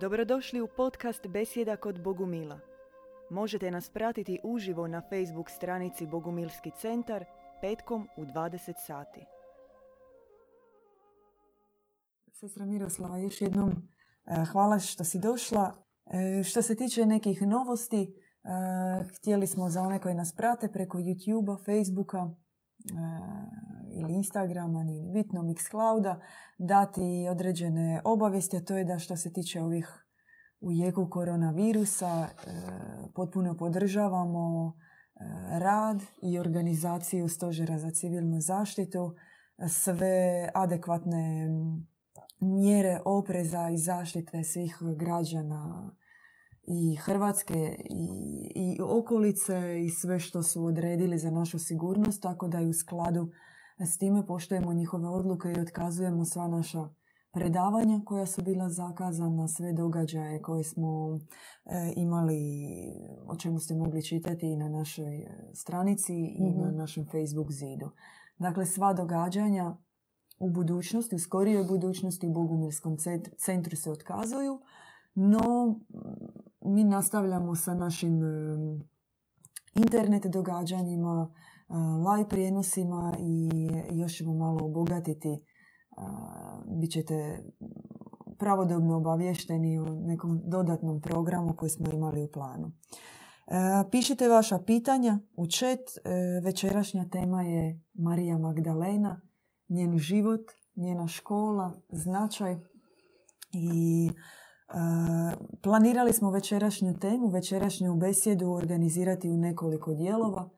Dobrodošli u podcast Besjeda kod Bogumila. Možete nas pratiti uživo na Facebook stranici Bogumilski centar petkom u 20 sati. Sestra Miroslava, još jednom e, hvala što si došla. E, što se tiče nekih novosti, e, htjeli smo za one koji nas prate preko YouTube-a, Facebooka ili Instagrama, ni bitno Mixclouda, dati određene obavijesti, a to je da što se tiče ovih u jeku koronavirusa potpuno podržavamo rad i organizaciju Stožera za civilnu zaštitu, sve adekvatne mjere opreza i zaštite svih građana i Hrvatske i, i okolice i sve što su odredili za našu sigurnost, tako da i u skladu s time poštujemo njihove odluke i otkazujemo sva naša predavanja koja su bila zakazana, sve događaje koje smo e, imali, o čemu ste mogli čitati i na našoj e, stranici i na mhm. našem Facebook zidu. Dakle, sva događanja u budućnosti, u skorijoj budućnosti u Bogumirskom centru se otkazuju, no mi nastavljamo sa našim e, internet događanjima, live prijenosima i još ćemo malo obogatiti bit ćete pravodobno obavješteni o nekom dodatnom programu koji smo imali u planu. E, pišite vaša pitanja u chat. E, večerašnja tema je Marija Magdalena, njen život, njena škola, značaj i e, planirali smo večerašnju temu, večerašnju besjedu organizirati u nekoliko dijelova.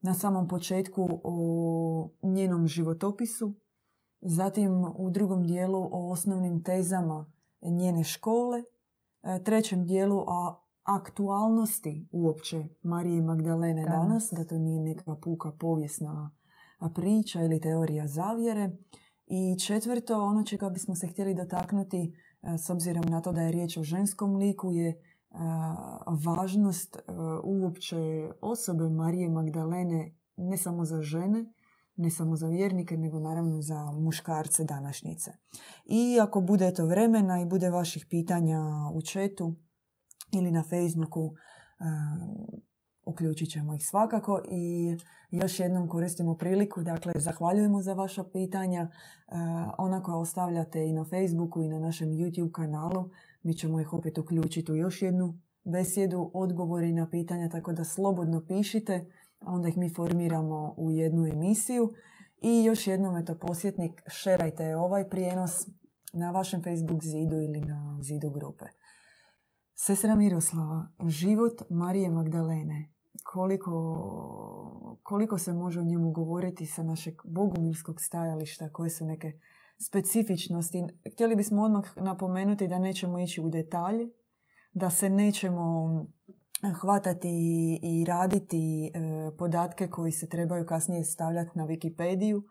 Na samom početku o njenom životopisu, zatim u drugom dijelu o osnovnim tezama njene škole, e, trećem dijelu o aktualnosti uopće Marije Magdalene danas, da to nije neka puka povijesna priča ili teorija zavjere. I četvrto, ono čega bismo se htjeli dotaknuti, e, s obzirom na to da je riječ o ženskom liku, je važnost uopće osobe Marije Magdalene ne samo za žene, ne samo za vjernike, nego naravno za muškarce današnjice. I ako bude to vremena i bude vaših pitanja u četu ili na Facebooku, uh, uključit ćemo ih svakako i još jednom koristimo priliku, dakle zahvaljujemo za vaša pitanja, uh, ona koja ostavljate i na Facebooku i na našem YouTube kanalu, mi ćemo ih opet uključiti u još jednu besjedu, odgovori na pitanja, tako da slobodno pišite onda ih mi formiramo u jednu emisiju. I još jednom, eto, posjetnik, šerajte ovaj prijenos na vašem Facebook zidu ili na zidu grupe. Sestra Miroslava, život Marije Magdalene, koliko, koliko se može o njemu govoriti sa našeg bogumilskog stajališta, koje su neke specifičnosti. Htjeli bismo odmah napomenuti da nećemo ići u detalje, da se nećemo hvatati i raditi e, podatke koji se trebaju kasnije stavljati na Wikipediju.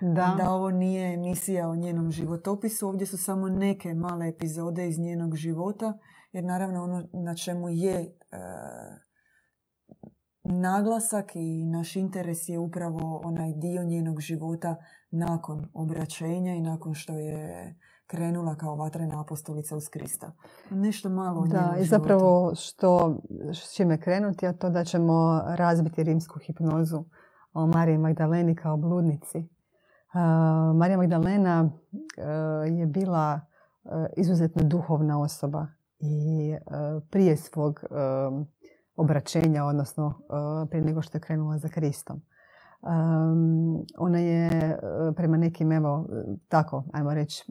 Da. da ovo nije emisija o njenom životopisu, ovdje su samo neke male epizode iz njenog života, jer naravno ono na čemu je e, naglasak i naš interes je upravo onaj dio njenog života nakon obraćenja i nakon što je krenula kao vatrena apostolica uz Krista. Nešto malo Da, i zapravo što, s čime krenuti, a to da ćemo razbiti rimsku hipnozu o Mariji Magdaleni kao bludnici. Uh, Marija Magdalena uh, je bila uh, izuzetno duhovna osoba i prije svog um, obraćenja, odnosno prije nego što je krenula za Kristom. Um, ona je prema nekim, evo, tako, ajmo reći,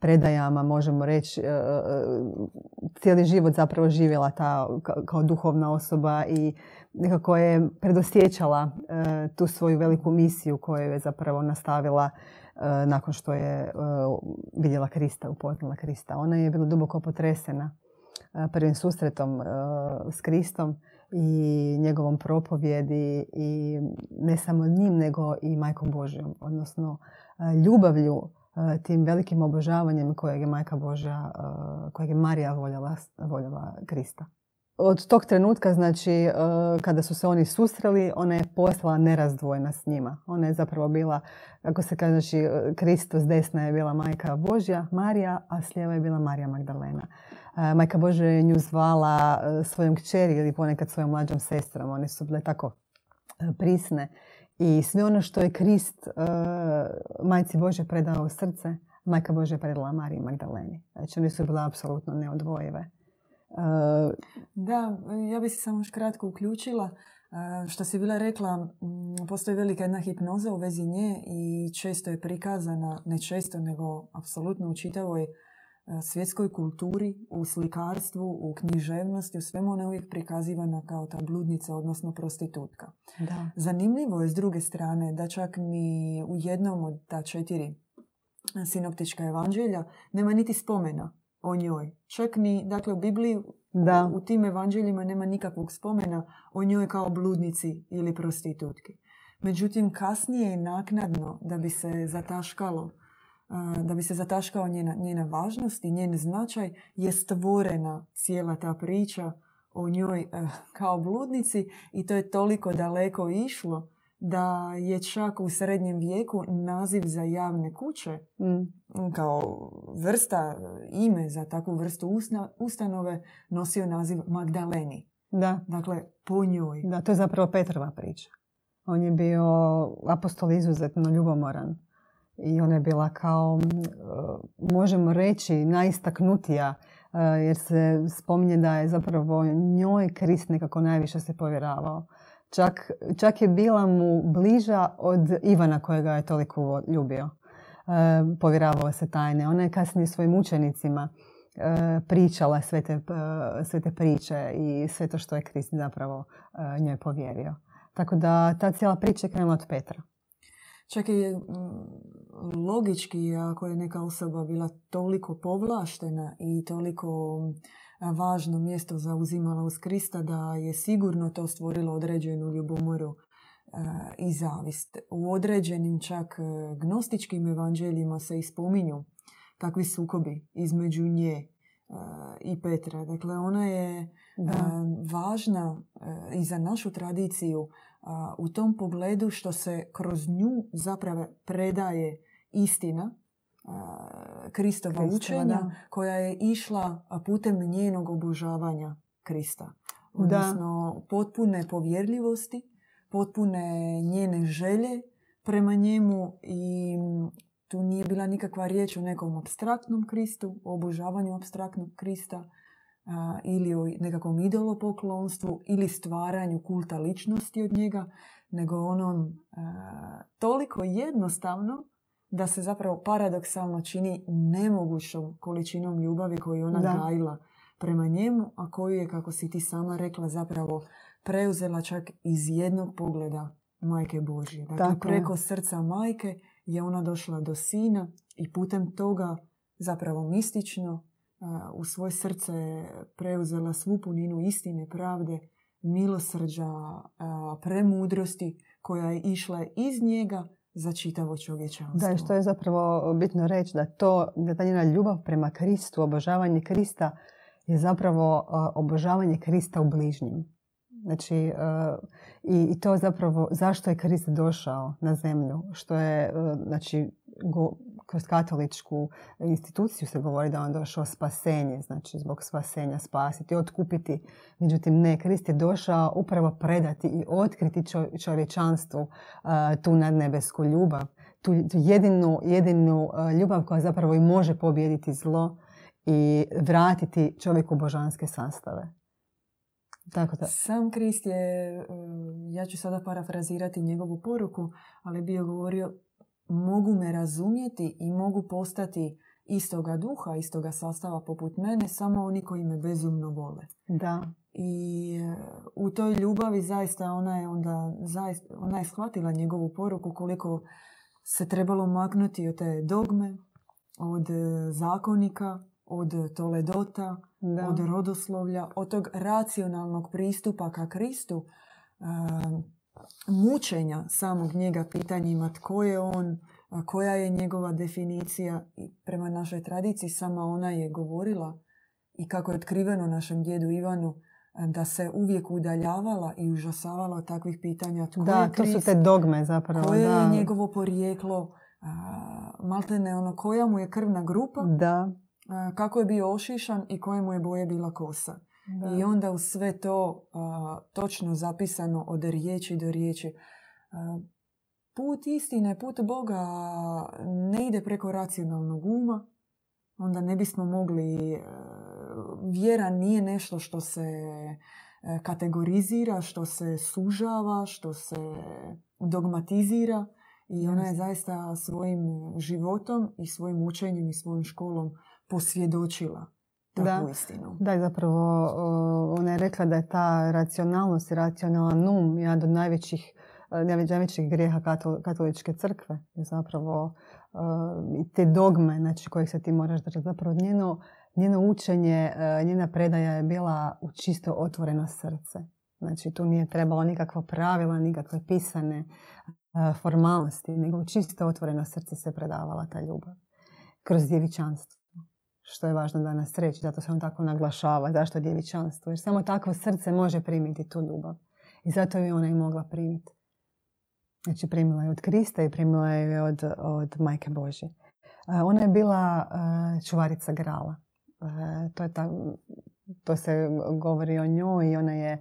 predajama, možemo reći, e, e, cijeli život zapravo živjela ta kao duhovna osoba i nekako je predosjećala e, tu svoju veliku misiju koju je zapravo nastavila nakon što je vidjela Krista, upoznala Krista. Ona je bila duboko potresena prvim susretom s Kristom i njegovom propovjedi i ne samo njim nego i majkom Božjom, odnosno ljubavlju tim velikim obožavanjem kojeg je Majka Božja, kojeg je Marija voljela, voljela Krista. od tog trenutka, znači, kada su se oni susreli, ona je postala nerazdvojna s njima. Ona je zapravo bila, kako se kaže, znači, Kristus desna je bila majka Božja, Marija, a s je bila Marija Magdalena. E, majka Božja je nju zvala e, svojom kćeri ili ponekad svojom mlađom sestrom. One su bile tako prisne. I sve ono što je Krist majci Bože predao u srce, majka Božja je predala Mariji Magdaleni. Znači, one su bile apsolutno neodvojive. Da, ja bi se samo još kratko uključila. Što si bila rekla, postoji velika jedna hipnoza u vezi nje i često je prikazana, ne često, nego apsolutno u čitavoj svjetskoj kulturi, u slikarstvu, u književnosti, u svemu ona je uvijek prikazivana kao ta bludnica, odnosno prostitutka. Da. Zanimljivo je s druge strane da čak ni u jednom od ta četiri sinoptička evanđelja nema niti spomena o njoj. Čak ni, dakle, u Bibliji, da. u tim evanđeljima nema nikakvog spomena o njoj kao bludnici ili prostitutki. Međutim, kasnije i naknadno, da bi se zataškalo, da bi se zataškao njena, njena važnost i njen značaj, je stvorena cijela ta priča o njoj eh, kao bludnici i to je toliko daleko išlo da je čak u srednjem vijeku naziv za javne kuće mm. kao vrsta ime za takvu vrstu ustanove nosio naziv Magdaleni. Da. Dakle, po njoj. Da, to je zapravo Petrova priča. On je bio apostol izuzetno ljubomoran. I ona je bila kao, možemo reći, najistaknutija jer se spominje da je zapravo njoj Krist nekako najviše se povjeravao. Čak, čak je bila mu bliža od Ivana kojega je toliko ljubio. E, povjeravao se tajne. Ona je kasnije svojim učenicima e, pričala sve te, e, sve te priče i sve to što je Krist zapravo e, njoj povjerio. Tako da ta cijela priča je krenula od Petra. Čak i logički, ako je neka osoba bila toliko povlaštena i toliko važno mjesto zauzimala uz Krista, da je sigurno to stvorilo određenu ljubomoru i zavist. U određenim čak e, gnostičkim evanđeljima se ispominju takvi sukobi između nje e, i Petra. Dakle, ona je važna e, i za našu tradiciju u tom pogledu što se kroz nju zapravo predaje istina Kristova učenja koja je išla putem njenog obožavanja Krista. Odnosno potpune povjerljivosti, potpune njene želje prema njemu i tu nije bila nikakva riječ o nekom abstraktnom Kristu, o obožavanju abstraktnog Krista ili o nekakvom idolopoklonstvu ili stvaranju kulta ličnosti od njega, nego onom toliko jednostavno da se zapravo paradoksalno čini nemogućom količinom ljubavi koju ona da. gajila prema njemu, a koju je, kako si ti sama rekla, zapravo preuzela čak iz jednog pogleda majke Božje. Dakle, preko srca majke je ona došla do sina i putem toga zapravo mistično u svoje srce preuzela svu puninu istine, pravde, milosrđa, premudrosti koja je išla iz njega za čitavo čovječanstvo. Da, što je zapravo bitno reći da to, da ta njena ljubav prema Kristu, obožavanje Krista je zapravo obožavanje Krista u bližnjim. Znači, i, to zapravo zašto je Krist došao na zemlju, što je, znači, go, kroz katoličku instituciju se govori da on došao spasenje, znači zbog spasenja spasiti, otkupiti. Međutim, ne, Krist je došao upravo predati i otkriti čovječanstvu tu nadnebesku ljubav. Tu, jedinu, jedinu ljubav koja zapravo i može pobijediti zlo i vratiti čovjeku božanske sastave. Tako da. Sam Krist je, ja ću sada parafrazirati njegovu poruku, ali bio govorio mogu me razumjeti i mogu postati istoga duha, istoga sastava poput mene, samo oni koji me bezumno vole. Da. I e, u toj ljubavi zaista ona je onda zaista, ona je shvatila njegovu poruku koliko se trebalo maknuti od te dogme, od e, zakonika, od toledota, da. od rodoslovlja, od tog racionalnog pristupa ka Kristu, e, mučenja samog njega pitanjima tko je on, koja je njegova definicija i prema našoj tradiciji sama ona je govorila i kako je otkriveno našem djedu Ivanu da se uvijek udaljavala i užasavala od takvih pitanja. Tko da, je to su te dogme zapravo. koje da. je njegovo porijeklo, maltene ono, koja mu je krvna grupa, Da, a, kako je bio ošišan i koje mu je boje bila kosa. Da. I onda u sve to a, točno zapisano od riječi do riječi. A, put istine, put Boga ne ide preko racionalnog uma. Onda ne bismo mogli... e, Vjera nije nešto što se e, kategorizira, što se sužava, što se dogmatizira. I ona je zaista svojim životom i svojim učenjem i svojom školom posvjedočila takvu Da. istinu. Da, zapravo ona je rekla da je ta racionalnost i racionalan um jedan od najvećih, e, najveć- najvećih grijeha katol- katoličke crkve. Zapravo e, i te dogme znači, kojih se ti moraš držati. Zapravo njeno, njeno učenje, e, njena predaja je bila u čisto otvoreno srce. Znači tu nije trebalo nikakva pravila, nikakve pisane formalnosti, nego u čisto otvoreno srce se predavala ta ljubav. Kroz djevičanstvo što je važno danas reći, zato se on tako naglašava. Zašto djevičanstvo? Jer samo takvo srce može primiti tu ljubav. I zato je ona i mogla primiti. Znači primila je od Krista i primila je od, od Majke Božje. E, Ona je bila e, čuvarica grala. E, To, je ta, to se govori o njoj i ona je, e,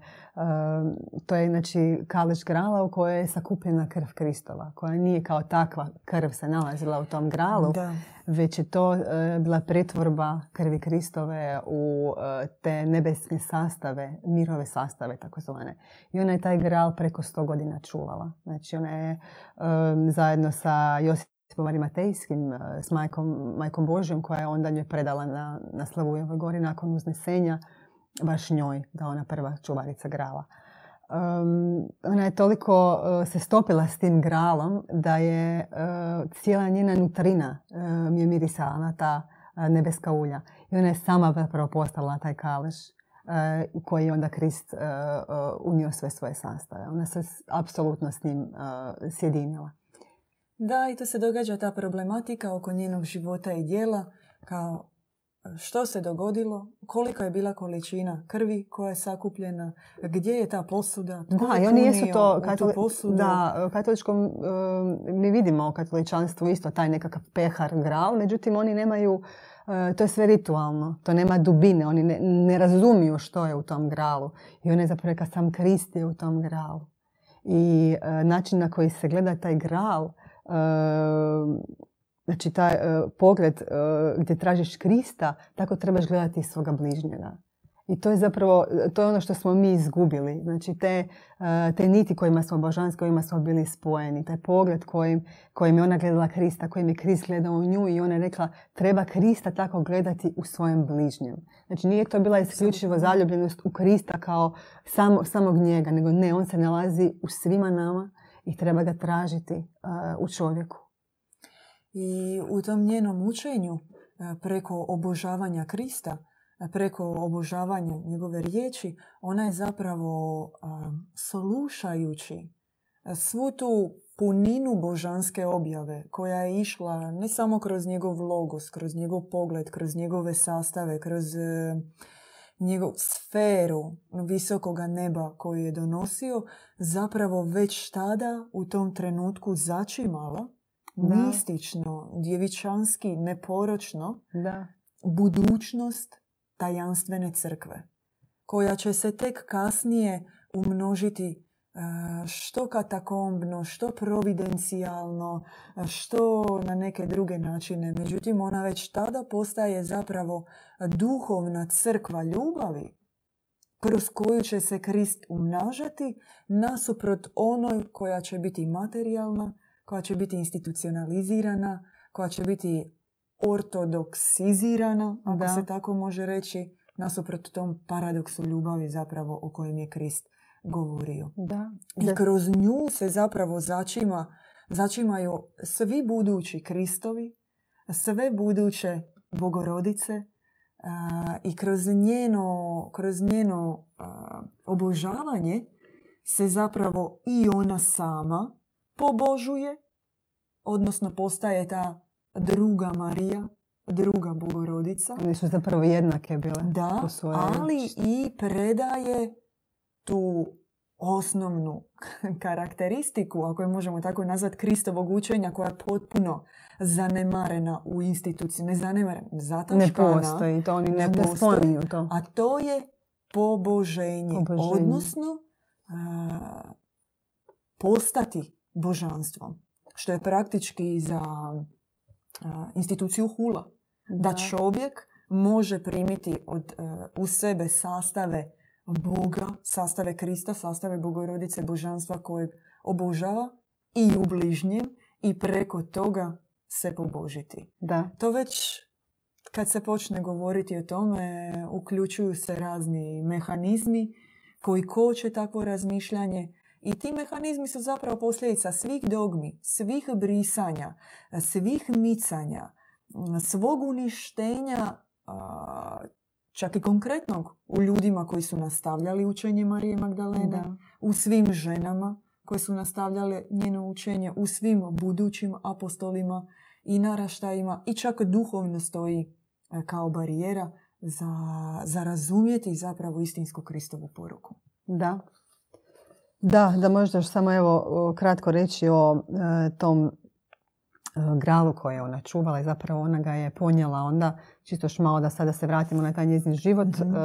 to je znači kališ grala u kojoj je sakupljena krv Kristova, koja nije kao takva krv se nalazila u tom gralu, Da. već je to e, bila pretvorba krvi Kristove u e, te nebeske sastave, mirove sastave takozvane. I ona je taj gral preko sto godina čuvala. Znači ona je e, zajedno sa Josipom Arimatejskim, e, s majkom, majkom Božjom koja je onda nje predala na, na Slavujevoj gori nakon uznesenja, baš njoj, da ona prva čuvarica grala. Um, ona je toliko uh, se stopila s tim gralom da je uh, cijela njena nutrina uh, mi je mirisala ta nebeska ulja. I ona je sama zapravo postala taj kališ u koji je onda Krist unio sve svoje sastave. Ona se s- apsolutno s njim sjedinila. Da, i to se događa ta problematika oko njenog života i dijela, kao što se dogodilo, kolika je bila količina krvi koja je sakupljena, gdje je ta posuda, tko Da, je i oni jesu to, katoli- posudu. da, u katoličkom, um, mi vidimo u katoličanstvu isto taj nekakav pehar, gral, međutim oni nemaju, uh, to je sve ritualno, to nema dubine, oni ne, ne razumiju što je u tom gralu. I on je zapravo sam Krist je u tom gralu. I uh, način na koji se gleda taj gral, znači taj uh, pogled uh, gdje tražiš Krista, tako trebaš gledati i svoga bližnjega. I to je zapravo, to je ono što smo mi izgubili. Znači te, te niti kojima smo božanski, kojima smo bili spojeni, taj pogled kojim, kojim je ona gledala Krista, kojim je Krist gledao u nju i ona je rekla treba Krista tako gledati u svojem bližnjem. Znači nije to bila isključivo zaljubljenost u Krista kao samo, samog njega, nego ne, on se nalazi u svima nama i treba ga tražiti uh, u čovjeku. I u tom njenom učenju e, preko obožavanja Krista, e, preko obožavanja njegove riječi, ona je zapravo slušajući e, svu tu puninu božanske objave koja je išla ne samo kroz njegov logos, kroz njegov pogled, kroz njegove sastave, kroz e, njegov sferu visokoga neba koju je donosio, zapravo već tada u tom trenutku začimala Da. mistično, djevičanski, neporočno Da. budućnost tajanstvene crkve koja će se tek kasnije umnožiti što katakombno, što providencijalno, e, što na neke druge načine. Međutim, ona već tada postaje zapravo duhovna crkva ljubavi kroz koju će se Krist umnažati nasuprot onoj koja će biti materijalna, koja će biti institucionalizirana, koja će biti ortodoksizirana, ako Da. se tako može reći, nasuprot tom paradoksu ljubavi zapravo o kojem je Krist govorio. Da. I kroz nju se zapravo začima, začimaju svi budući Kristovi, sve buduće bogorodice a, i kroz njeno, kroz njeno a, obožavanje se zapravo i ona sama pobožuje, odnosno postaje ta druga Marija druga bogorodica. One su zapravo jednake bile. Da, po ali i predaje tu osnovnu karakteristiku, ako je možemo tako nazvati, Kristovog učenja koja je potpuno zanemarena u instituciji. Ne zanemarena, zataškana. Ne postoji, to oni ne, ne postoji. to. A to je poboženje, Poboženje. odnosno a, postati božanstvom. Što je praktički za a, instituciju hula. Da čovjek može primiti od, e, u sebe sastave Boga, sastave Krista, sastave Bogorodice, božanstva kojeg obožava i u bližnjem i preko toga se pobožiti. Da. To već kad se počne govoriti o tome, uključuju se razni mehanizmi koji koče takvo razmišljanje i ti mehanizmi su zapravo posljedica svih dogmi, svih brisanja, svih micanja, svog uništenja, čak i konkretnog u ljudima koji su nastavljali učenje Marije Magdalene, Da. u svim ženama koje su nastavljale njeno učenje, u svim budućim apostolima i naraštajima i čak duhovno stoji e, kao barijera za, za razumjeti zapravo istinsku Kristovu poruku. Da. Da, da možda još samo evo kratko reći o e, tom gralu koje je ona čuvala i zapravo ona ga je ponijela onda, čisto još malo da sada se vratimo na taj njezin život, Mhm. e,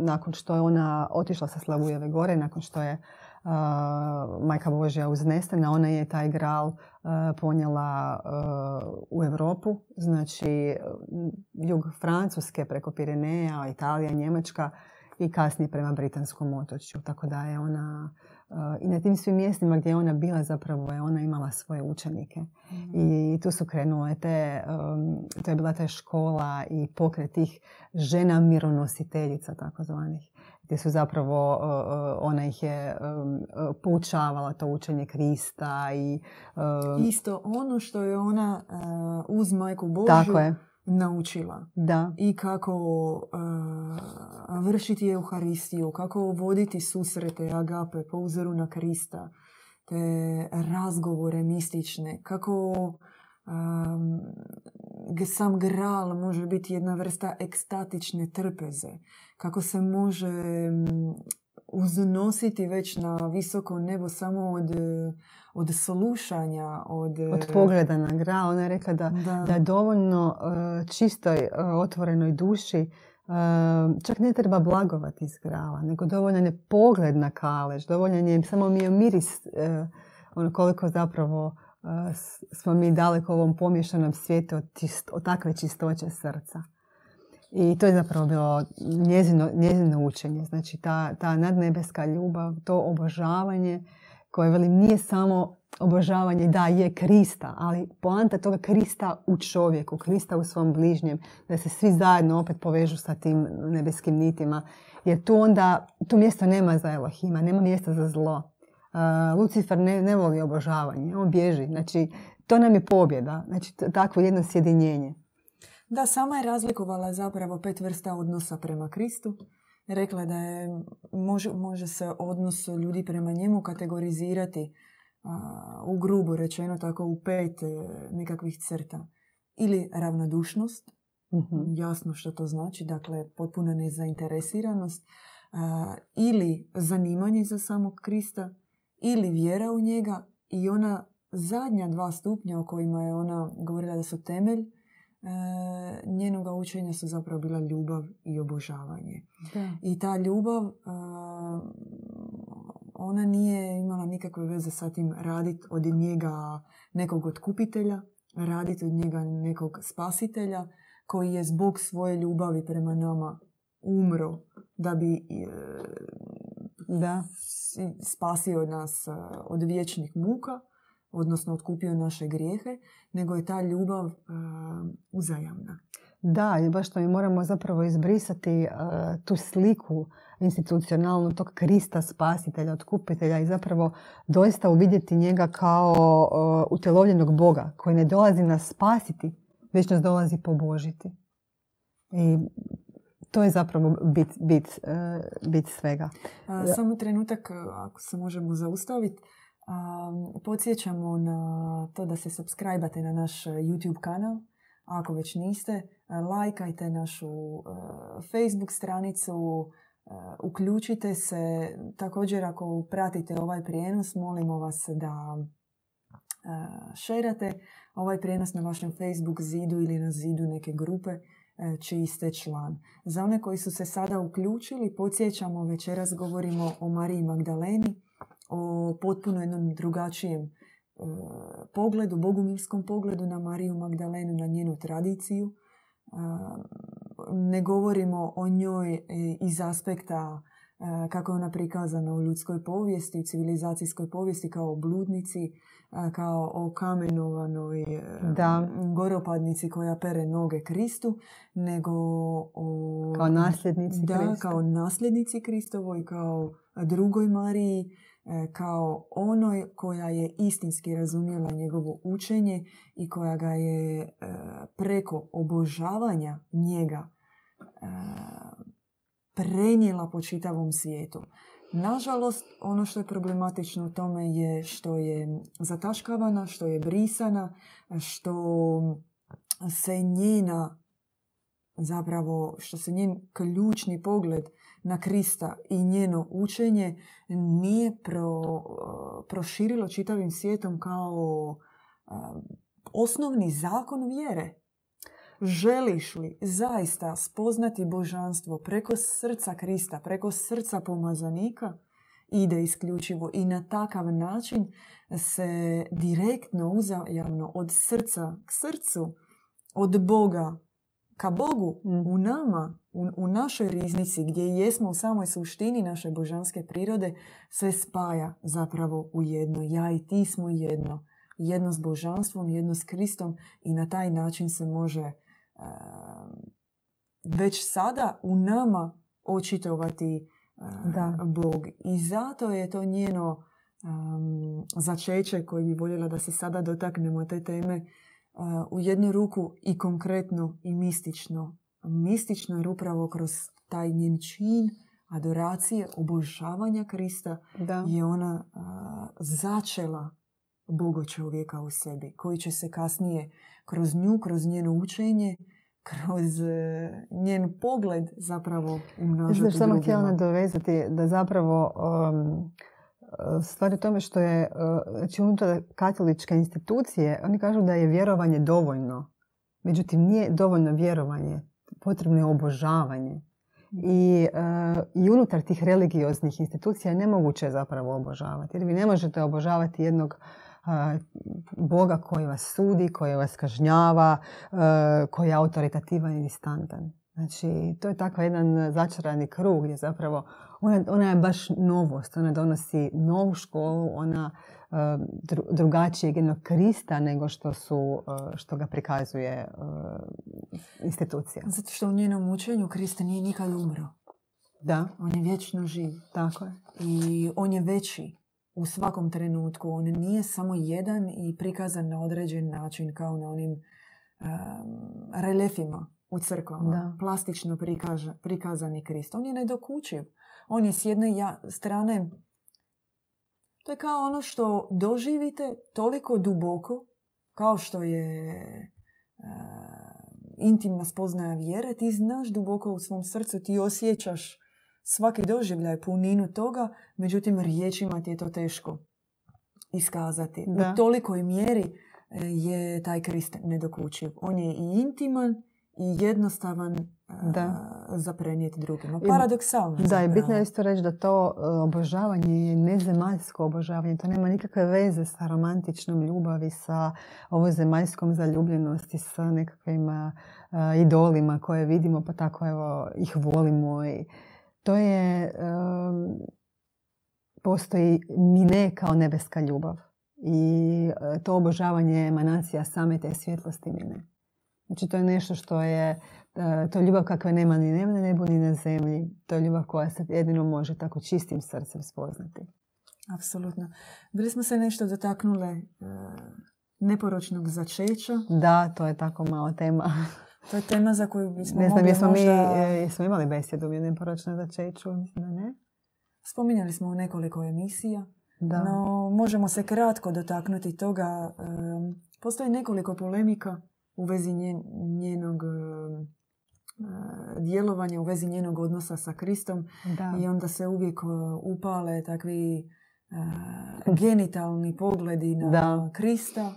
nakon što je ona otišla sa Slavujeve gore, nakon što je e, Majka Božja uznesena, ona je taj gral e, ponijela e, u Europu, znači jug Francuske preko Pireneja, Italija, Njemačka i kasnije prema Britanskom otočju. Tako da je ona i na tim svim mjestima gdje je ona bila zapravo je ona imala svoje učenike. I tu su krenule te, um, to je bila ta škola i pokret tih žena mironositeljica takozvanih. Gdje su zapravo, uh, uh, ona ih je um, uh, poučavala to učenje Krista i Isto ono što je ona uz majku Božju tako je, naučila. da. I kako e, vršiti Euharistiju, kako voditi susrete agape po uzoru na Krista, te razgovore mistične, kako um, sam gral može biti jedna vrsta ekstatične trpeze, kako se može uznositi već na visoko nebo samo od, e, od slušanja, od, Od pogleda na gral, ona je rekla da da, da je dovoljno e, čistoj, e, otvorenoj duši. E, čak ne treba blagovati iz grala, nego dovoljan je pogled na kalež, dovoljan je samo mi je miris, e, ono koliko zapravo e, smo mi daleko u ovom pomješanom svijetu od, čist- od takve čistoće srca. I to je zapravo bilo njezino, njezino učenje. Znači ta, ta nadnebeska ljubav, to obožavanje koje, velim, nije samo obožavanje, da, je Krista, ali poanta toga Krista u čovjeku, Krista u svom bližnjem, da se svi zajedno opet povežu sa tim nebeskim nitima. Jer tu onda, tu mjesto nema za Elohima, nema mjesta za zlo. Uh, Lucifer ne, ne voli obožavanje, on bježi. Znači, to nam je pobjeda. Znači, takvo jedno sjedinjenje. Da, sama je razlikovala zapravo pet vrsta odnosa prema Kristu. Rekla da je, može, može se odnos ljudi prema njemu kategorizirati a, u grubo rečeno tako u pet e, nekakvih crta. Ili ravnodušnost, Mhm. jasno što to znači, dakle potpuna nezainteresiranost, a, ili zanimanje za samog Krista, ili vjera u njega i ona zadnja dva stupnja o kojima je ona govorila da su temelj njenoga učenja su zapravo bila ljubav i obožavanje. I ta ljubav, e, ona nije imala nikakve veze sa tim raditi od njega nekog otkupitelja, raditi od njega nekog spasitelja koji je zbog svoje ljubavi prema nama umro da bi e, Da. si- spasio nas e, od vječnih muka, odnosno otkupio naše grijehe, nego je ta ljubav e, uzajamna. Da, i baš to mi moramo zapravo izbrisati e, tu sliku institucionalnu tog Krista spasitelja, otkupitelja i zapravo doista uvidjeti njega kao e, utjelovljenog Boga koji ne dolazi nas spasiti, već nas dolazi pobožiti. I to je zapravo bit, bit, bit svega. Samo trenutak, ako se možemo zaustaviti. Podsjećamo na to da se subscribe na naš YouTube kanal. Ako već niste, lajkajte našu Facebook stranicu, uključite se. Također ako pratite ovaj prijenos, molimo vas da šerate ovaj prijenos na vašem Facebook zidu ili na zidu neke grupe čiji ste član. Za one koji su se sada uključili, podsjećamo, večeras govorimo o Mariji Magdaleni, o potpuno jednom drugačijem pogledu, bogumilskom pogledu na Mariju Magdalenu, na njenu tradiciju. Ne govorimo o njoj e, iz aspekta kako je ona prikazana u ljudskoj povijesti, civilizacijskoj povijesti kao bludnici, kao o kamenovanoj e, da. goropadnici koja pere noge Kristu, nego o... Kao nasljednici Da, kao nasljednici Kristovoj, kao drugoj Mariji, e, kao onoj koja je istinski razumjela njegovo učenje i koja ga je e, preko obožavanja njega prenijela po čitavom svijetu. Nažalost, ono što je problematično u tome je što je zataškavana, što je brisana, što se njena zapravo, što se njen ključni pogled na Krista i njeno učenje nije pro, proširilo čitavim svijetom kao osnovni zakon vjere. Želiš li zaista spoznati božanstvo preko srca Krista, preko srca pomazanika, ide isključivo i na takav način se direktno uzajamno od srca k srcu, od Boga ka Bogu u nama, u, u našoj riznici gdje jesmo u samoj suštini naše božanske prirode, sve spaja zapravo u jedno. Ja i ti smo jedno. Jedno s božanstvom, jedno s Kristom i na taj način se može već sada u nama očitovati da. Bog. I zato je to njeno um, začeće koje bi voljela da se sada dotaknemo te teme u jednu ruku i konkretno i mistično. Mistično jer upravo kroz taj njen čin adoracije, obožavanja Krista da. je ona začela Boga čovjeka u sebi, koji će se kasnije kroz nju, kroz njeno učenje, kroz e, njen pogled zapravo umnožiti Znači, samo htjela nadovezati da zapravo um, stvari tome što je uh, znači unutar katoličke institucije, oni kažu da je vjerovanje dovoljno. Međutim, nije dovoljno vjerovanje, potrebno je obožavanje. I, uh, I unutar tih religioznih institucija je nemoguće zapravo obožavati. Jer vi ne možete obožavati jednog Boga koji vas sudi, koji vas kažnjava, koji je autoritativan i distantan. Znači, to je takav jedan začarani krug gdje zapravo ona, ona je baš novost, ona donosi novu školu, ona drugačijeg jednog Krista nego što, su, što ga prikazuje institucija. Zato što u njenom učenju Krista nije nikad umro. Da. On je vječno živ. Tako je. I on je veći u svakom trenutku. On nije samo jedan i prikazan na određen način kao na onim um, relefima u crkvama. Da. Plastično prikaža, prikazani Krist. On je nedokučiv. On je s jedne ja, strane to je kao ono što doživite toliko duboko kao što je uh, intimna spoznaja vjere. Ti znaš duboko u svom srcu, ti osjećaš svaki doživljaj puninu toga, međutim riječima ti je to teško iskazati. Da. U tolikoj mjeri e, je taj Krist nedokučiv. On je i intiman i jednostavan da. za prenijeti drugima. Paradoksalno. Da, i bitno je isto reći da to e, obožavanje je nezemaljsko obožavanje. To nema nikakve veze sa romantičnom ljubavi, sa zemaljskom zaljubljenosti, sa nekakvim idolima koje vidimo, pa tako evo ih volimo i to je, postoji mine kao nebeska ljubav. I to obožavanje je emanacija same te svjetlosti mine. Znači to je nešto što je, to je ljubav kakve nema ni na nebu ni na zemlji. To je ljubav koja se jedino može tako čistim srcem spoznati. Apsolutno. Bili smo se nešto dotaknule e, neporočnog začeća. Da, to je tako malo tema. To je tema za koju bismo Ne znam, jesmo možda... mi, e, jesmo imali besjedu u jednom poročnom začeću, mislim da ne. Spominjali smo u nekoliko emisija, da. no možemo se kratko dotaknuti toga. Postoji nekoliko polemika u vezi njenog djelovanja, u vezi njenog odnosa sa Kristom. Da. I onda se uvijek upale takvi genitalni pogledi na Da. Krista.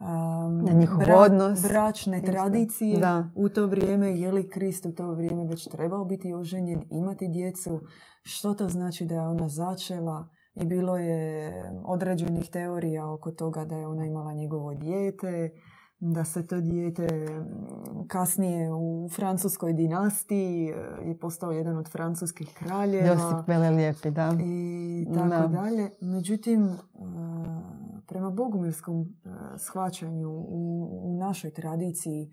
Um, Na njihov odnos. Bračne Isto. tradicije. Da. U to vrijeme, je li Krist u to vrijeme već trebao biti oženjen, imati djecu? Što to znači da je ona začela? I bilo je određenih teorija oko toga da je ona imala njegovo dijete, da se to dijete mm, kasnije u francuskoj dinastiji e, je postao jedan od francuskih kraljeva Josip Velelijepi, da. i tako Da. dalje. Međutim, e, prema bogumilskom e, shvaćanju u, našoj tradiciji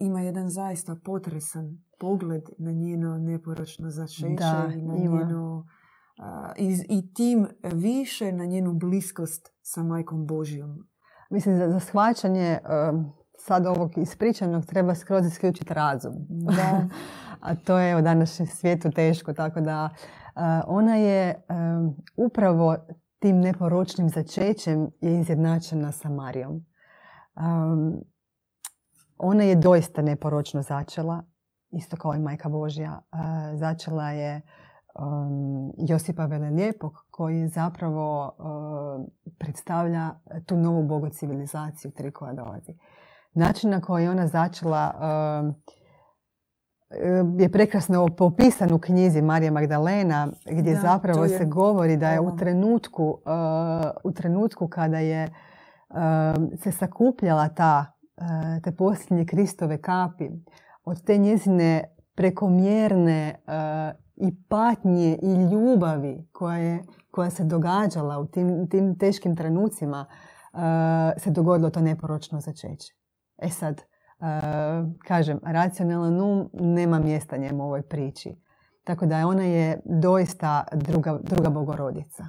ima jedan zaista potresan pogled na njeno neporočno začeće Da, i na ima. njeno i, i tim više na njenu bliskost sa majkom Božjom. Mislim, za, za shvaćanje um, sad ovog ispričanog treba skroz isključiti razum. Da. A to je u današnjem svijetu teško, tako da uh, ona je um, upravo tim neporočnim začećem je izjednačena sa Marijom. Um, ona je doista neporočno začela, isto kao i Majka Božja. Uh, začela je um, Josipa Velelijepog koji zapravo uh, predstavlja tu novu bogocivilizaciju tri koja dolazi. Način na koji je ona začela um, je prekrasno popisan u knjizi Marija Magdalena gdje Da, zapravo je se govori da je u trenutku, uh, u trenutku kada je se sakupljala ta, uh, te posljednje Kristove kapi od te njezine prekomjerne i patnje i ljubavi koja, je, koja se događala u tim, tim teškim trenucima uh, se dogodilo to neporočno začeće. E sad, uh, kažem, racionalan um nema mjesta njemu u ovoj priči. Tako da ona je doista druga, druga bogorodica.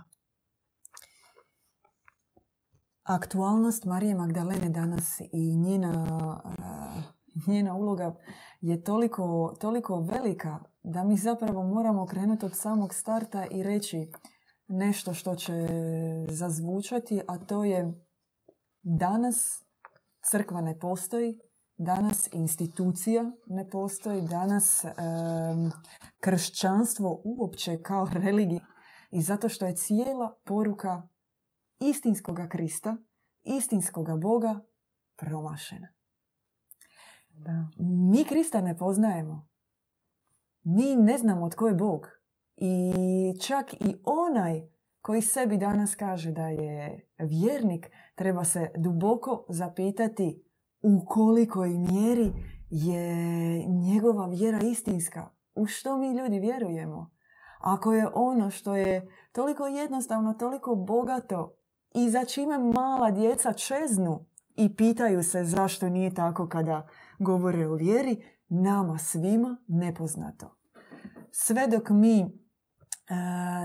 Aktualnost Marije Magdalene danas i njena, a, njena uloga je toliko, toliko velika da mi zapravo moramo krenuti od samog starta i reći nešto što će zazvučati, a to je danas crkva ne postoji, danas institucija ne postoji, danas em, kršćanstvo uopće kao religija i zato što je cijela poruka istinskoga Krista, istinskoga Boga promašena. Da. Mi Krista ne poznajemo. Mi ne znamo tko je Bog. I čak i onaj koji sebi danas kaže da je vjernik, treba se duboko zapitati u kolikoj mjeri je njegova vjera istinska. U što mi ljudi vjerujemo? Ako je ono što je toliko jednostavno, toliko bogato i za čime mala djeca čeznu i pitaju se zašto nije tako kada govore o vjeri, nama svima nepoznato. Sve dok mi e,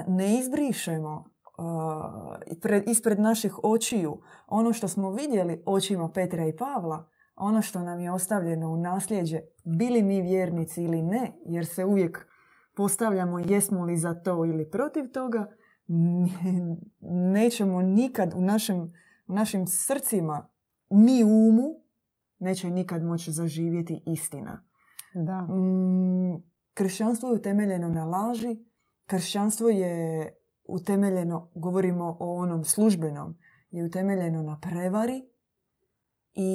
ne izbrišemo e, pred- ispred naših očiju ono što smo vidjeli očima Petra i Pavla, ono što nam je ostavljeno u nasljeđe, bili mi vjernici ili ne, jer se uvijek postavljamo jesmo li za to ili protiv toga, nećemo nikad u našim, u našim srcima, ni umu, neće nikad moći zaživjeti istina. Da. Mm, kršćanstvo je utemeljeno na laži, kršćanstvo je utemeljeno, govorimo o onom službenom, je utemeljeno na prevari i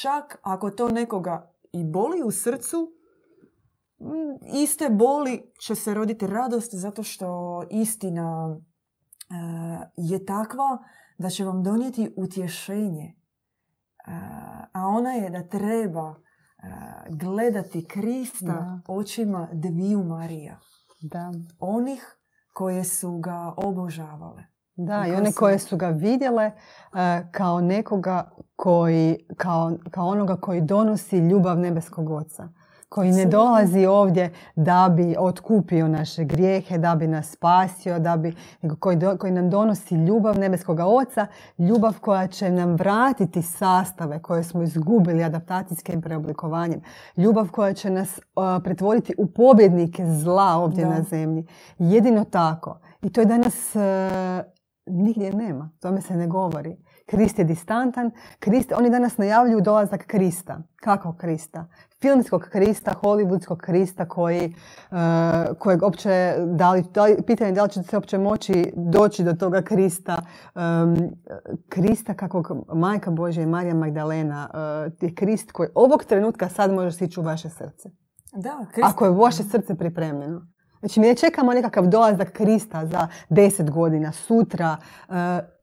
čak ako to nekoga i boli u srcu, mm, iste boli će se roditi radost zato što istina e, je takva da će vam donijeti utješenje. E, a ona je da treba gledati Krista Da. očima dviju Marija. Da. Onih koje su ga obožavale. Da, I one su- koje su ga vidjele e, kao nekoga koji, kao, kao onoga koji donosi ljubav nebeskog oca. Koji ne dolazi ovdje da bi otkupio naše grijehe, da bi nas spasio, da bi, nego koji, do- koji nam donosi ljubav nebeskog oca, ljubav koja će nam vratiti sastave koje smo izgubili adaptacijskim preoblikovanjem, ljubav koja će nas a, pretvoriti u pobjednike zla ovdje Da. na zemlji. Jedino tako. I to je danas e, nigdje nema. Tome se ne govori. Krist je distantan. Krist, oni danas najavljuju dolazak Krista. Kakvog Krista? Filmskog Krista, hollywoodskog Krista koji, uh, kojeg opće, da li, da li, pitanje da li će se uopće moći doći do toga Krista. Um, Krista kakvog majka Božja i Marija Magdalena uh, je Krist koji ovog trenutka sad može sići u vaše srce. Da, Krist... Ako je vaše srce pripremljeno. Znači, mi ne čekamo nekakav dolazak Krista za deset godina, sutra. Uh,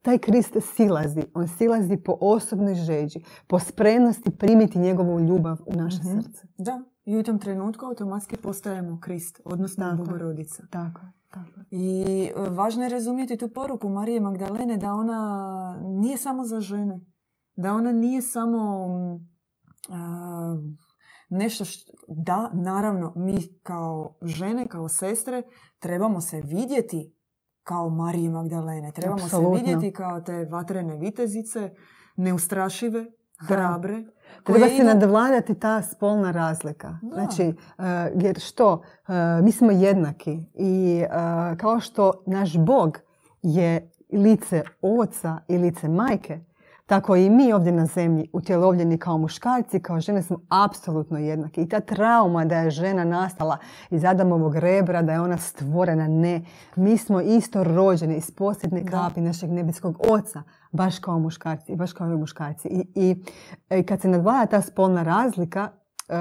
taj Krist silazi. On silazi po osobnoj žeđi, po spremnosti primiti njegovu ljubav u naše Mhm. srce. Da, i u tom trenutku automatski postajemo Krist, odnosno Tako. Bogorodica. Tako, tako. I e, važno je razumjeti tu poruku Marije Magdalene da ona nije samo za žene. Da ona nije samo mm, nešto što... Da, naravno, mi kao žene, kao sestre, trebamo se vidjeti kao Marije Magdalene. Trebamo Apsolutno. se vidjeti kao te vatrene vitezice, neustrašive, hrabre. Treba se idu- nadvladati ta spolna razlika. Da. Znači, uh, jer što? Uh, mi smo jednaki i uh, kao što naš Bog je lice oca i lice majke, tako i mi ovdje na zemlji utjelovljeni kao muškarci, kao žene smo apsolutno jednaki. I ta trauma da je žena nastala iz Adamovog rebra, da je ona stvorena, ne. Mi smo isto rođeni iz posljednje Da. kapi našeg nebeskog oca, baš kao muškarci, baš kao i muškarci. I, i, i kad se nadvlada ta spolna razlika, e,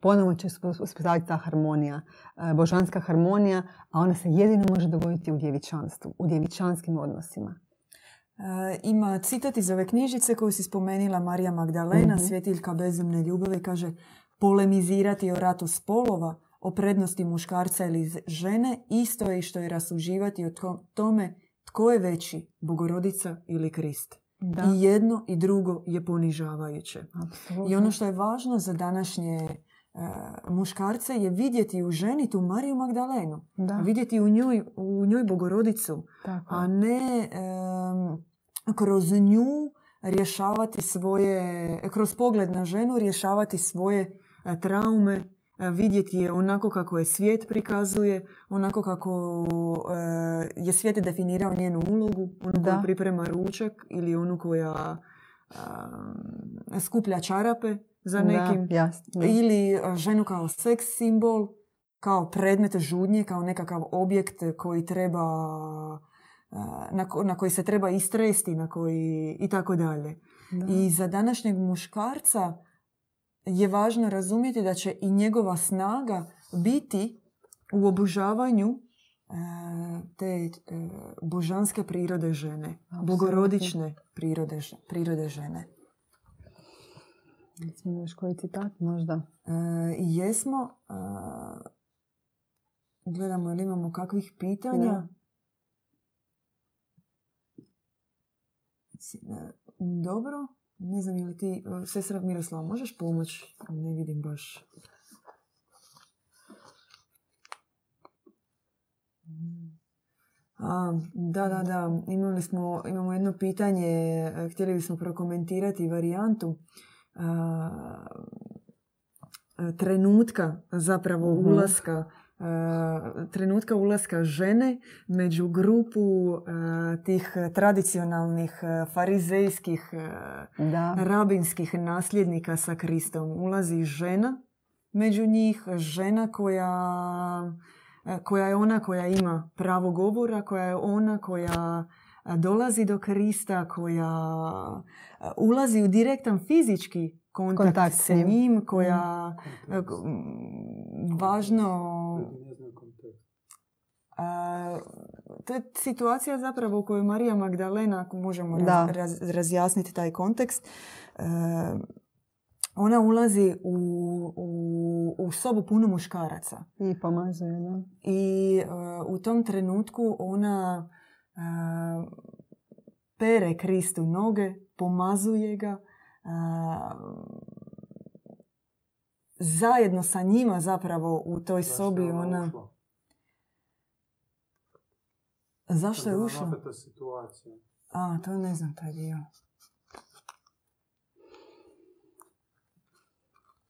ponovno će uspostaviti ta harmonija, e, božanska harmonija, a ona se jedino može dogoditi u djevičanstvu, u djevičanskim odnosima. E, ima citat iz ove knjižice koju si spomenila Marija Magdalena, Mhm. svjetiljka bezumne ljubavi, kaže polemizirati o ratu spolova, o prednosti muškarca ili žene, isto je i što je rasuđivati o to- tome tko je veći, Bogorodica ili Krist. Da, I jedno i drugo je ponižavajuće. apsolutno. I ono što je važno za današnje e, muškarce je vidjeti u ženi tu Mariju Magdalenu. da, Vidjeti u njoj, u njoj Bogorodicu tako. a ne kroz nju rješavati svoje, kroz pogled na ženu rješavati svoje e, traume, e, vidjeti je onako kako je svijet prikazuje, onako kako je svijet definirao njenu ulogu, onu koja priprema ručak ili onu koja skuplja čarape za nekim. Da, jasno. Ili e, ženu kao seks simbol, kao predmet žudnje, kao nekakav objekt koji treba, e, na, ko- na koji se treba istresti, na koji i tako dalje. Da. I za današnjeg muškarca je važno razumjeti da će i njegova snaga biti u obožavanju e, te božanske prirode žene, Apsolutno. bogorodične prirode, prirode žene. Recimo još koji citat možda? E, jesmo. e, gledamo ili imamo kakvih pitanja. Da. E, Dobro. Ne znam je li ti, e, sestra Miroslava, možeš pomoći? Ne vidim baš. A, da, da, da. Imali smo, imamo jedno pitanje. e, Htjeli bismo prokomentirati varijantu. Trenutka zapravo Mhm. ulaska trenutka ulaska žene među grupu tih tradicionalnih farizejskih Da. rabinskih nasljednika sa Kristom. Ulazi žena među njih, žena koja, koja je ona koja ima pravo govora, koja je ona koja dolazi do Krista, koja ulazi u direktan fizički kontakt, Kontakt s sa njim. koja e, k- m, važno a, to je situacija zapravo u kojoj Marija Magdalena, ako možemo Da. raz- razjasniti taj kontekst, e, ona ulazi u, u, u sobu punu muškaraca. I pomazuje, da. I e, u tom trenutku ona pere Kristu noge, pomazuje ga, e, zajedno sa njima zapravo u toj sobi ona... Zašto je ušla? Situacija. A, to ne znam taj dio.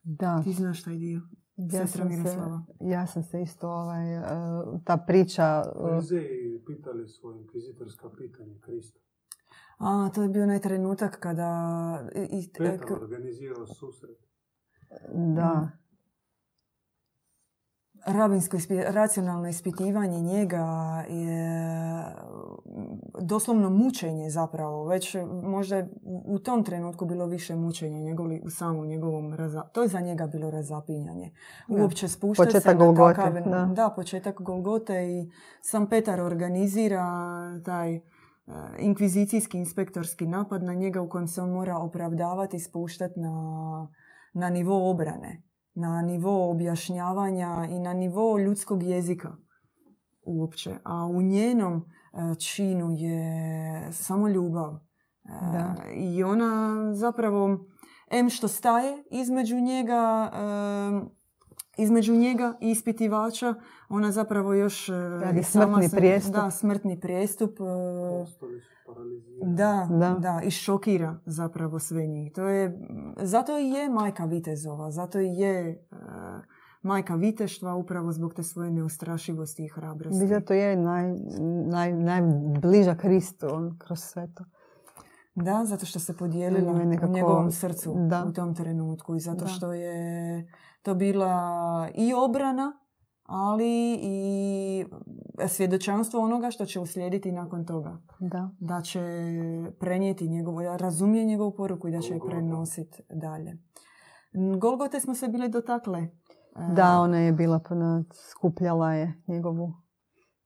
Da. Ti znaš taj dio. Ja Sestra sam, se, Miroslava. ja sam se isto ovaj, e, ta priča... e, Farizeji pitali svoje inkvizitorska pitanja Krista. A, to je bio onaj trenutak kada... I, Petar organizirao susret. Da. Rabinsko ispi- racionalno ispitivanje njega je doslovno mučenje zapravo. Već možda je u tom trenutku bilo više mučenja njegovi, u samom njegovom raza- To je za njega bilo razapinjanje. Uopće spuštati se Početak na Golgote, takav... da. da, početak Golgote i sam Petar organizira taj e, inkvizicijski inspektorski napad na njega u kojem se on mora opravdavati i spuštati na, na nivo obrane, na nivo objašnjavanja i na nivo ljudskog jezika uopće. A u njenom e, činu je samo ljubav. E, Da. I ona zapravo, em što staje između njega, e, između njega i ispitivača, ona zapravo još... Radi sama smrtni prijestup. Da, smrtni prijestup. Da, Da. da. i šokira zapravo sve njih. To je, zato i je majka Vitezova, zato i je e, majka Viteštva upravo zbog te svoje neustrašivosti i hrabrosti. Zato je naj, naj, najbliža Kristu on, kroz sve to. Da, zato što se podijelila nekako- u njegovom srcu da. u tom trenutku i zato Da. što je to bila i obrana, ali i svjedočanstvo onoga što će uslijediti nakon toga. Da. da će prenijeti njegovu, da razumije njegovu poruku i da će je prenositi dalje. Golgote smo se bile dotakle. E, Da, ona je bila, skupljala je njegovu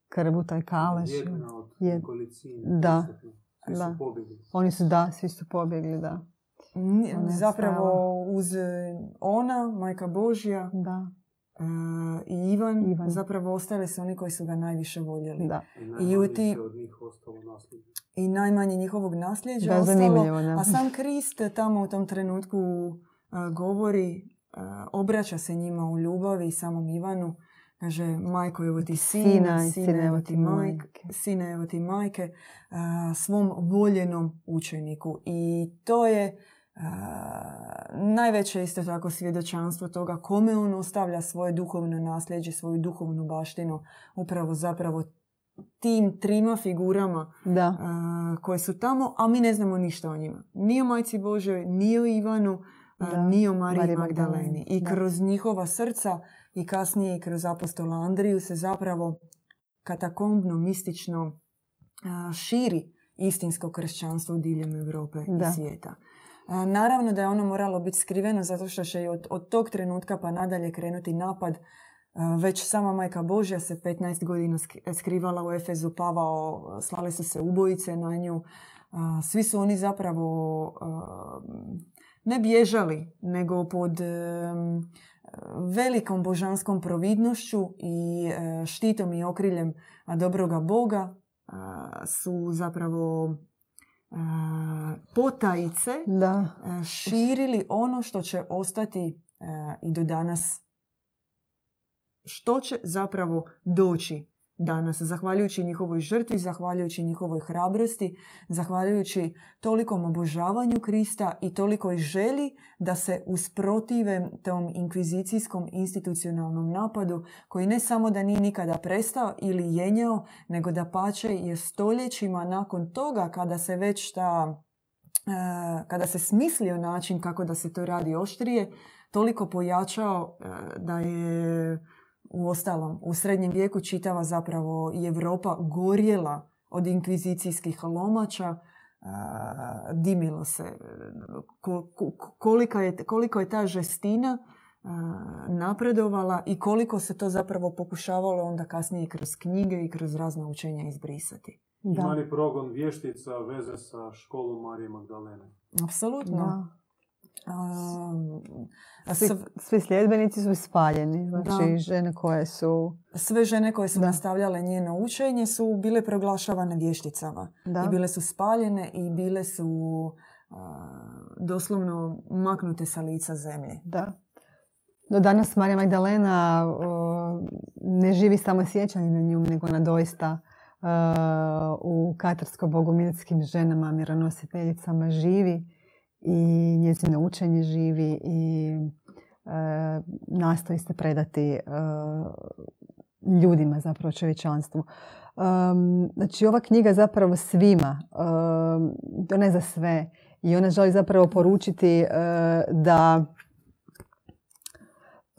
krvu, taj kalež. Jedna od Je-. Da. Svi Da. su pobjegli. Oni su, da, svi su pobjegli, da. Zapravo uz e, ona, majka Božja Da, i Ivan, Ivan. zapravo ostali su oni koji su ga najviše voljeli. da. I I ti- se od njih ostalo nasljeđe. I najmanje njihovog nasljeđa Da, ostalo. da. A sam Krist tamo u tom trenutku e, govori, e, obraća se njima u ljubavi i samom Ivanu. Kaže, majko, evo ti sina, Sina i sine, evo ti majke, sine, evo ti majke, a, svom voljenom učeniku. I to je najveće isto tako svjedočanstvo toga kome on ostavlja svoje duhovno nasljeđe, svoju duhovnu baštinu, upravo zapravo tim trima figurama Da, a, koje su tamo, a mi ne znamo ništa o njima. Ni o Majci Božoj, ni o Ivanu, Da. ni o Mariji Mariji Magdaleni. Magdaleni, I da. kroz njihova srca i kasnije i kroz apostola Andriju se zapravo katakombno, mistično a, širi istinsko kršćanstvo diljem Europe i svijeta. Naravno da je ono moralo biti skriveno zato što će od, od tog trenutka pa nadalje krenuti napad. Već sama majka Božja se 15 godina sk- skrivala u Efezu, Pavao, slali su se ubojice na nju. Svi su oni zapravo ne bježali, nego pod velikom božanskom providnošću i e, štitom i okriljem dobroga Boga su zapravo potajice da. e, širili ono što će ostati e, i do danas. Što će zapravo doći danas, zahvaljujući njihovoj žrtvi, zahvaljujući njihovoj hrabrosti, zahvaljujući tolikom obožavanju Krista i tolikoj želi da se usprotive tom inkvizicijskom institucionalnom napadu koji ne samo da nije nikada prestao ili jenjao, nego da pače je stoljećima nakon toga kada se već ta e, kada se smislio način kako da se to radi oštrije, toliko pojačao e, da je u ostalom u srednjem vijeku čitava zapravo i Europa gorjela od inkvizicijskih lomača, dimilo se. Ko- ko- kolika je, koliko je ta žestina napredovala i koliko se to zapravo pokušavalo onda kasnije i kroz knjige i kroz razna učenja izbrisati. Da. Ima li progon vještica veze sa školom Marije Magdalene? Apsolutno. A, Svi, sv- svi sljedbenici su ispaljeni. Znači, Da. žene koje su... sve žene koje su Da. nastavljale njeno učenje su bile proglašavane vješticama. Da. I bile su spaljene i bile su a, doslovno maknute sa lica zemlje. Da. Do danas Marija Magdalena o, ne živi samo sjećanje na nju, nego ona doista e, u katarsko-bogumilskim ženama, mironositeljicama živi i njezino učenje živi i e, nastoji se predati e, ljudima, zapravo čovječanstvu. Um, znači ova knjiga zapravo svima, ona je za sve i ona želi zapravo poručiti uh, da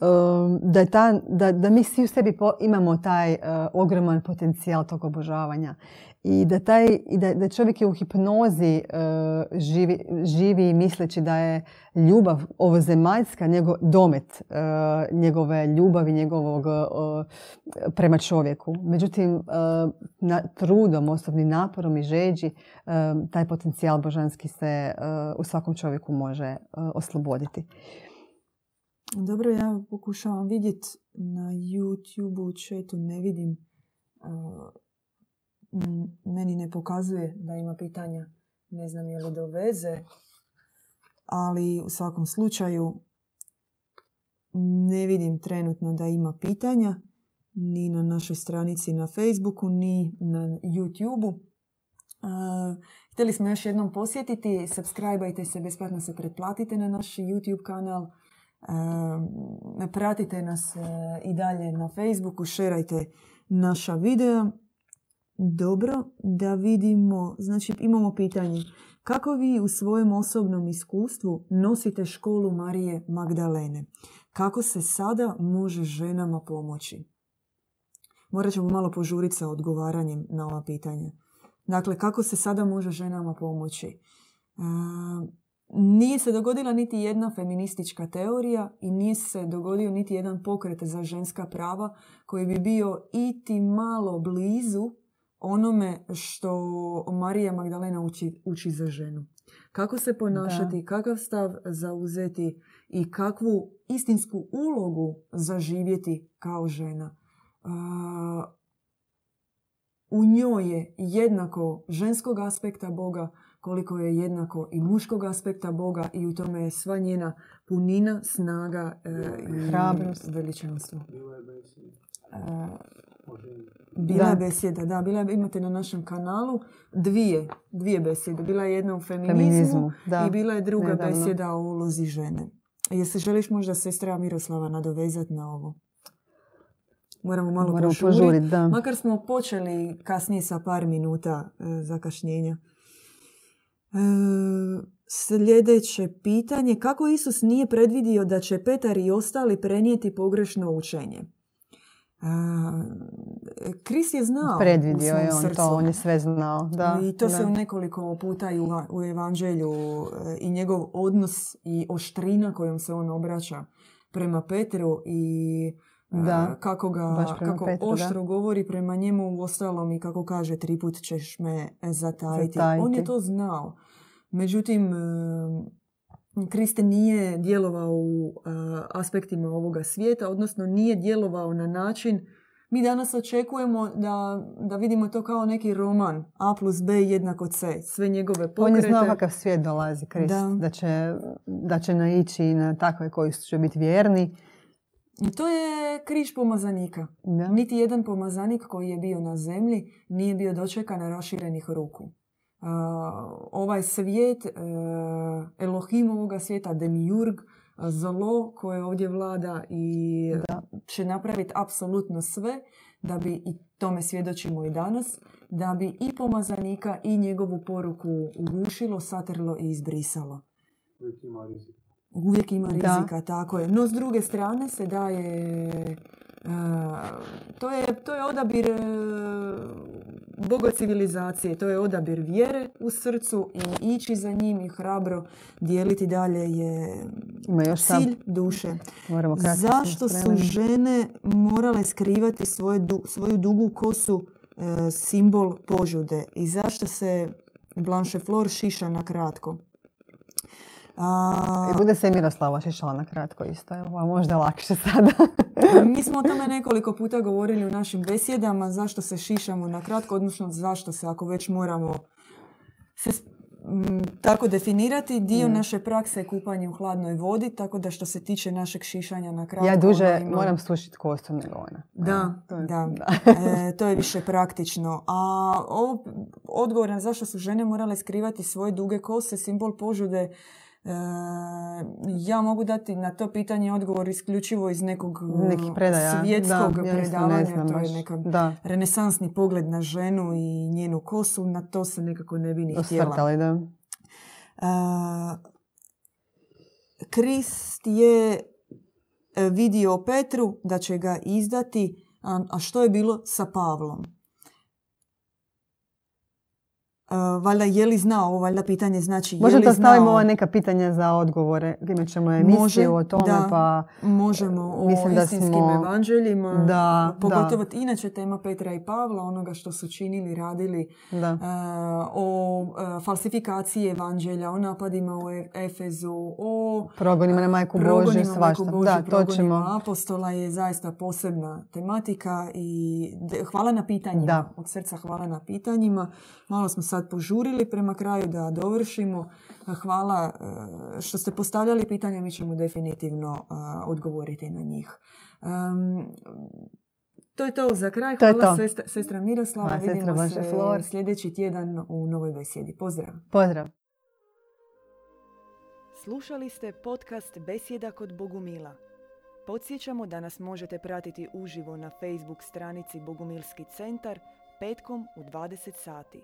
um, da, ta, da, da mi svi u sebi po, imamo taj uh, ogroman potencijal tog obožavanja i da, taj, i da, da čovjek je u hipnozi uh, živi, živi misleći da je ljubav ovozemaljska njegov domet uh, njegove ljubavi, njegovog uh, prema čovjeku. Međutim, na trudom, osobnim naporom i žeđi taj potencijal božanski se u svakom čovjeku može osloboditi. Dobro, ja pokušavam vidjeti na YouTube u chatu, ne vidim meni ne pokazuje da ima pitanja. Ne znam je li do veze, ali u svakom slučaju ne vidim trenutno da ima pitanja ni na našoj stranici na Facebooku, ni na YouTubeu. htjeli smo još jednom posjetiti, subscribeajte se, besplatno se pretplatite na naš YouTube kanal, pratite nas e, i dalje na Facebooku, šerajte naša videa dobro da vidimo, znači imamo pitanje. Kako vi u svojem osobnom iskustvu nosite školu Marije Magdalene? Kako se sada može ženama pomoći? Morat ćemo malo požuriti sa odgovaranjem na ova pitanja. Dakle, kako se sada može ženama pomoći? E, nije se dogodila niti jedna feministička teorija i nije se dogodio niti jedan pokret za ženska prava koji bi bio iti malo blizu onome što Marija Magdalena uči, uči za ženu. Kako se ponašati, kakav stav zauzeti i kakvu istinsku ulogu zaživjeti kao žena. u njoj je jednako ženskog aspekta Boga koliko je jednako i muškog aspekta Boga i u tome je sva njena punina, snaga e, i hrabrost, veličanstvo. Bila je besjeda, da, bila je, imate na našem kanalu dvije, dvije besjede. Bila je jedna u feminizmu, da. i bila je druga Nedavno. besjeda o ulozi žene. Jesi želiš možda sestra Miroslava nadovezati na ovo? Moramo malo Moramo požuriti. Da. Makar smo počeli kasnije sa par minuta e, zakašnjenja. E, sljedeće pitanje. Kako Isus nije predvidio da će Petar i ostali prenijeti pogrešno učenje? Kris je znao Predvidio je on to, on je sve znao. Da, I to se u nekoliko puta u, u evanđelju e, i njegov odnos i oštrina kojom se on obraća prema Petru i e, da, kako ga kako Petru, oštro govori prema njemu u ostalom i kako kaže tri put ćeš me zatajiti. zatajiti. On je to znao. Međutim, e, Kriste nije djelovao u aspektima ovoga svijeta, odnosno nije djelovao na način mi danas očekujemo da, da vidimo to kao neki roman A plus B jednako C. Sve njegove pokrete. On je znao kakav svijet dolazi, Krist. Da. da, će, da će naići na takve koji će biti vjerni. I to je križ pomazanika. Da. Niti jedan pomazanik koji je bio na zemlji nije bio dočekan raširenih ruku ovaj svijet, e, Elohim ovoga svijeta, Demiurg, zlo koje ovdje vlada i će napraviti apsolutno sve da bi, i tome svjedočimo i danas, da bi i pomazanika i njegovu poruku ugušilo, satrlo i izbrisalo. Uvijek ima rizika. Uvijek ima rizika, tako je. No s druge strane se daje to je, to je odabir e, boga civilizacije, to je odabir vjere u srcu i ići za njim i hrabro dijeliti dalje je Ima još cilj duše. Zašto su žene morale skrivati svoje, svoju dugu kosu e, simbol požude i zašto se Blanche Flor šiša na kratko? A... I bude se i Miroslava šišala na kratko isto, a možda lakše sada. Mi smo o tome nekoliko puta govorili u našim besjedama, zašto se šišamo na kratko, odnosno zašto se, ako već moramo se tako definirati, dio naše prakse je kupanje u hladnoj vodi, tako da što se tiče našeg šišanja na kratko... Ja duže moram sušiti kosu nego ona. Da, to je, da. E, to je više praktično. A ovo odgovor na zašto su žene morale skrivati svoje duge kose, simbol požude, ja mogu dati na to pitanje odgovor isključivo iz nekog Nekih predaja. svjetskog Da, ja predavanja. znam to je nekak Da, renesansni pogled na ženu i njenu kosu. Na to se nekako ne bi ni htjela. osvrtali, da. A, Krist je e, vidio Petru da će ga izdati, a, a što je bilo sa Pavlom? A, valjda je li znao, ovo valjda pitanje znači je Možda li to stavimo znao? ova neka pitanja za odgovore. Imat ćemo emisiju Može, o tome, da. pa Možemo o Mislim da istinskim smo- evanđeljima, Da, pogotovo inače tema Petra i Pavla, onoga što su činili, radili, da. e, o e, falsifikaciji evanđelja, o napadima u E- Efezu, o Progonima na majku Božju, svašta. Božju, Da, to ćemo. apostola je zaista posebna tematika i de- hvala na pitanjima. Da. Od srca hvala na pitanjima. Malo smo sad požurili prema kraju da dovršimo. Hvala e, što ste postavljali pitanja, mi ćemo definitivno e, odgovoriti na njih. To je to za kraj. To je Hvala to. Sestra, sestra Miroslava. Hvala, sestra Vidimo Blanche se Flor. sljedeći tjedan u novoj besjedi. Pozdrav! Pozdrav. Slušali ste podcast Besjeda kod Bogumila. Podsjećamo da nas možete pratiti uživo na Facebook stranici Bogumilski centar petkom u 20 sati.